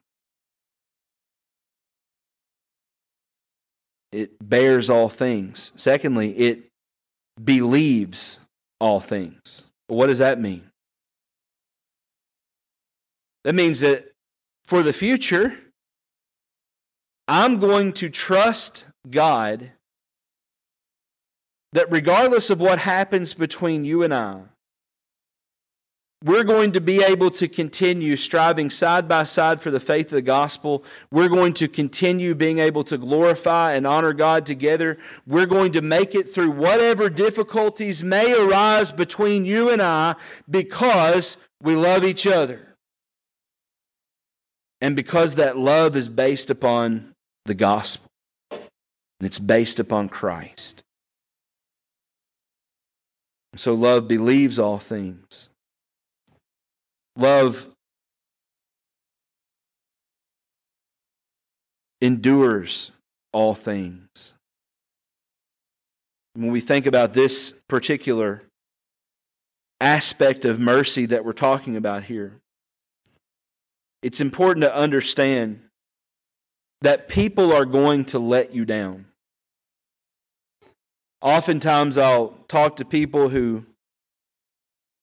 It bears all things. Secondly, it believes all things. What does that mean? That means that for the future, I'm going to trust God that regardless of what happens between you and I, we're going to be able to continue striving side by side for the faith of the gospel. We're going to continue being able to glorify and honor God together. We're going to make it through whatever difficulties may arise between you and I because we love each other. And because that love is based upon the gospel, and it's based upon Christ. So love believes all things. Love endures all things. When we think about this particular aspect of mercy that we're talking about here, it's important to understand that people are going to let you down. Oftentimes, I'll talk to people who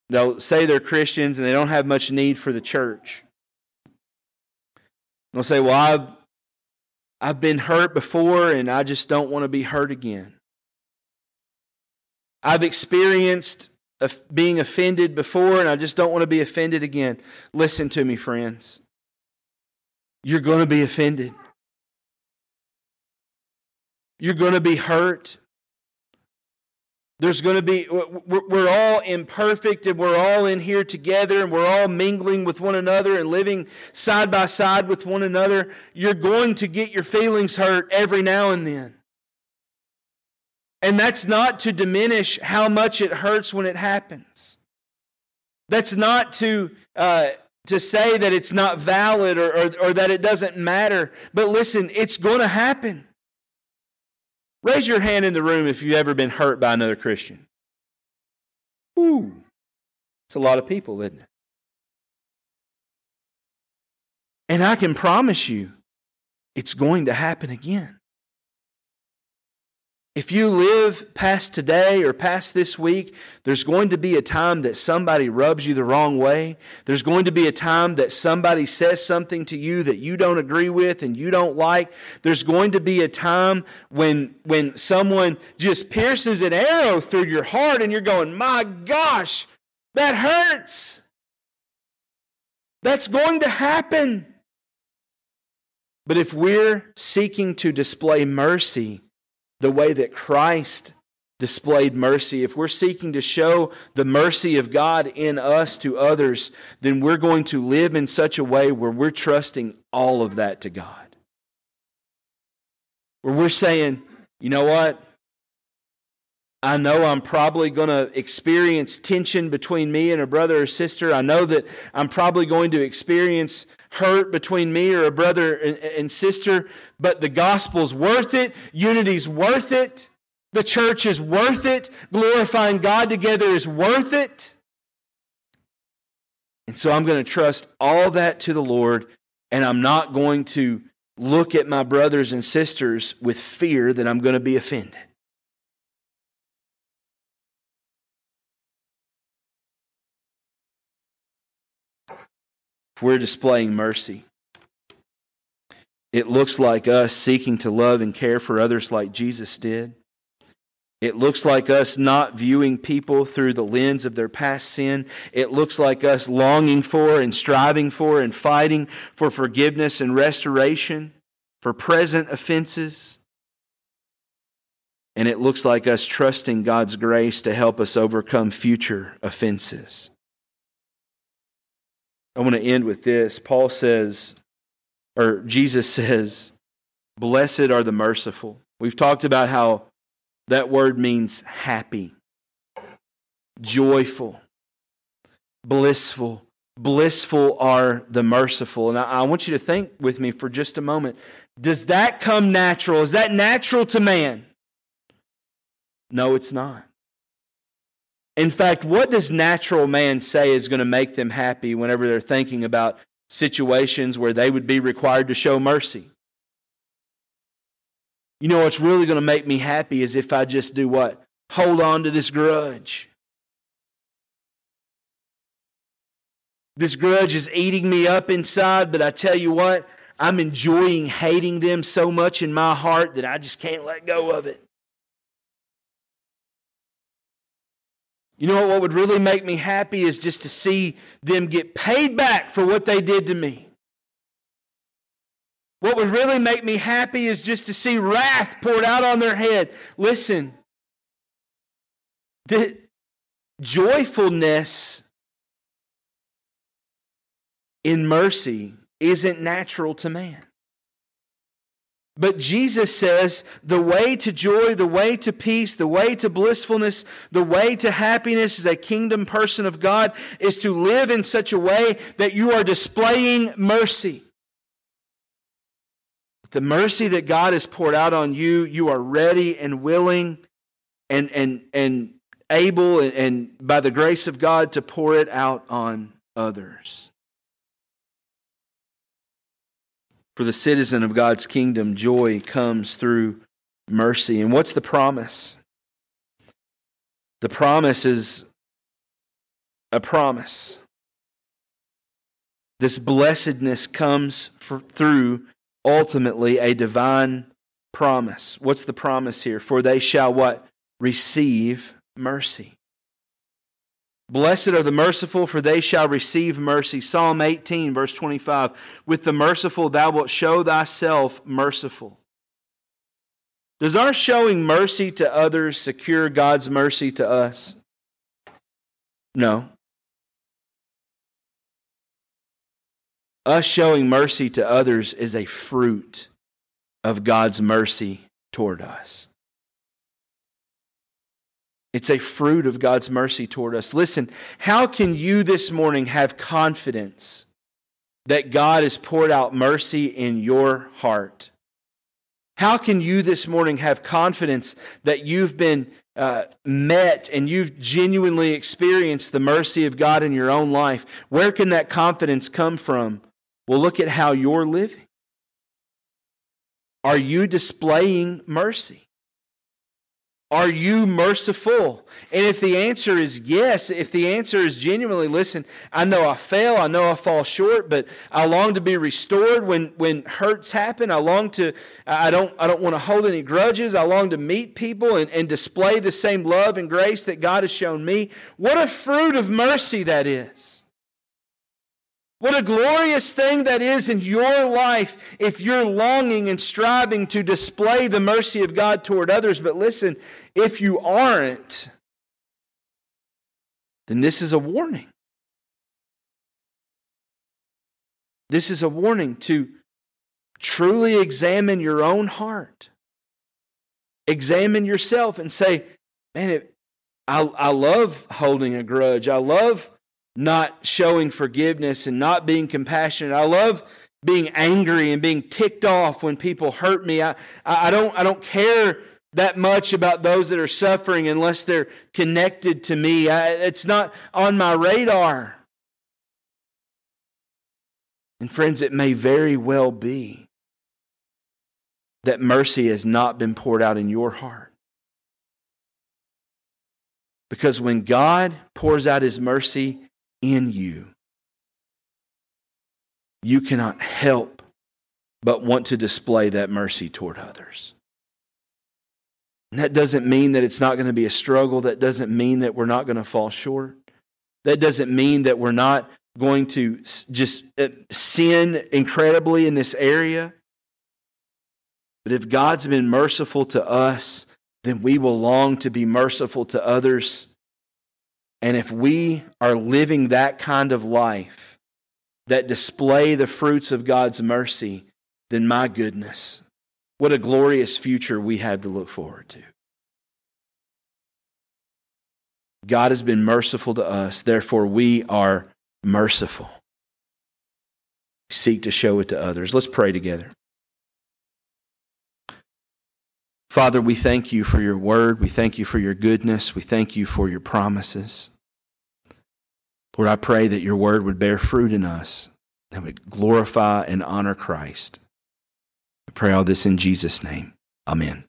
they'll say they're Christians and they don't have much need for the church. They'll say, Well, I've, I've been hurt before and I just don't want to be hurt again. I've experienced being offended before and I just don't want to be offended again. Listen to me, friends. You're going to be offended. You're going to be hurt. There's going to be, we're all imperfect and we're all in here together and we're all mingling with one another and living side by side with one another. You're going to get your feelings hurt every now and then. And that's not to diminish how much it hurts when it happens. That's not to, uh, to say that it's not valid or, or, or that it doesn't matter. But listen, it's going to happen. Raise your hand in the room if you've ever been hurt by another Christian. Ooh, it's a lot of people, isn't it? And I can promise you, it's going to happen again. If you live past today or past this week, there's going to be a time that somebody rubs you the wrong way. There's going to be a time that somebody says something to you that you don't agree with and you don't like. There's going to be a time when, when someone just pierces an arrow through your heart and you're going, my gosh, that hurts. That's going to happen. But if we're seeking to display mercy, the way that Christ displayed mercy, if we're seeking to show the mercy of God in us to others, then we're going to live in such a way where we're trusting all of that to God. Where we're saying, you know what? I know I'm probably going to experience tension between me and a brother or sister. I know that I'm probably going to experience hurt between me or a brother and sister, but the gospel's worth it. Unity's worth it. The church is worth it. Glorifying God together is worth it. And so I'm going to trust all that to the Lord, and I'm not going to look at my brothers and sisters with fear that I'm going to be offended. We're displaying mercy, it looks like us seeking to love and care for others like Jesus did. It looks like us not viewing people through the lens of their past sin. It looks like us longing for and striving for and fighting for forgiveness and restoration for present offenses. And it looks like us trusting God's grace to help us overcome future offenses. I want to end with this. Paul says, or Jesus says, Blessed are the merciful. We've talked about how that word means happy, joyful, blissful. Blissful are the merciful. And I, I want you to think with me for just a moment. Does that come natural? Is that natural to man? No, it's not. In fact, what does natural man say is going to make them happy whenever they're thinking about situations where they would be required to show mercy? You know what's really going to make me happy is if I just do what? Hold on to this grudge. This grudge is eating me up inside, but I tell you what, I'm enjoying hating them so much in my heart that I just can't let go of it. You know what would really make me happy is just to see them get paid back for what they did to me. What would really make me happy is just to see wrath poured out on their head. Listen, the joyfulness in mercy isn't natural to man. But Jesus says the way to joy, the way to peace, the way to blissfulness, the way to happiness as a kingdom person of God is to live in such a way that you are displaying mercy. The mercy that God has poured out on you, you are ready and willing and, and, and able, and, and by the grace of God, to pour it out on others. For the citizen of God's kingdom, joy comes through mercy. And what's the promise? The promise is a promise. This blessedness comes for, through ultimately a divine promise. What's the promise here? For they shall what? Receive mercy. Blessed are the merciful, for they shall receive mercy. Psalm 18, verse 25. With the merciful, thou wilt show thyself merciful. Does our showing mercy to others secure God's mercy to us? No. Us showing mercy to others is a fruit of God's mercy toward us. It's a fruit of God's mercy toward us. Listen, how can you this morning have confidence that God has poured out mercy in your heart? How can you this morning have confidence that you've been uh, met and you've genuinely experienced the mercy of God in your own life? Where can that confidence come from? Well, look at how you're living. Are you displaying mercy? Are you merciful? And if the answer is yes, if the answer is genuinely, listen, I know I fail, I know I fall short, but I long to be restored when, when hurts happen. I long to, I don't, I don't want to hold any grudges. I long to meet people and, and display the same love and grace that God has shown me. What a fruit of mercy that is. What a glorious thing that is in your life if you're longing and striving to display the mercy of God toward others. But listen, if you aren't, then this is a warning. This is a warning to truly examine your own heart. Examine yourself and say, man, it, I, I love holding a grudge. I love not showing forgiveness and not being compassionate. I love being angry and being ticked off when people hurt me. I, I, don't, I don't care that much about those that are suffering unless they're connected to me. I, it's not on my radar. And friends, it may very well be that mercy has not been poured out in your heart. Because when God pours out his mercy, in you, you cannot help but want to display that mercy toward others. And that doesn't mean that it's not going to be a struggle. That doesn't mean that we're not going to fall short. That doesn't mean that we're not going to just uh, sin incredibly in this area. But if God's been merciful to us, then we will long to be merciful to others and if we are living that kind of life that display the fruits of God's mercy, then my goodness, what a glorious future we have to look forward to. God has been merciful to us, therefore we are merciful. Seek to show it to others. Let's pray together. Father, we thank you for your word. We thank you for your goodness. We thank you for your promises. Lord, I pray that your word would bear fruit in us, that would glorify and honor Christ. I pray all this in Jesus' name. Amen.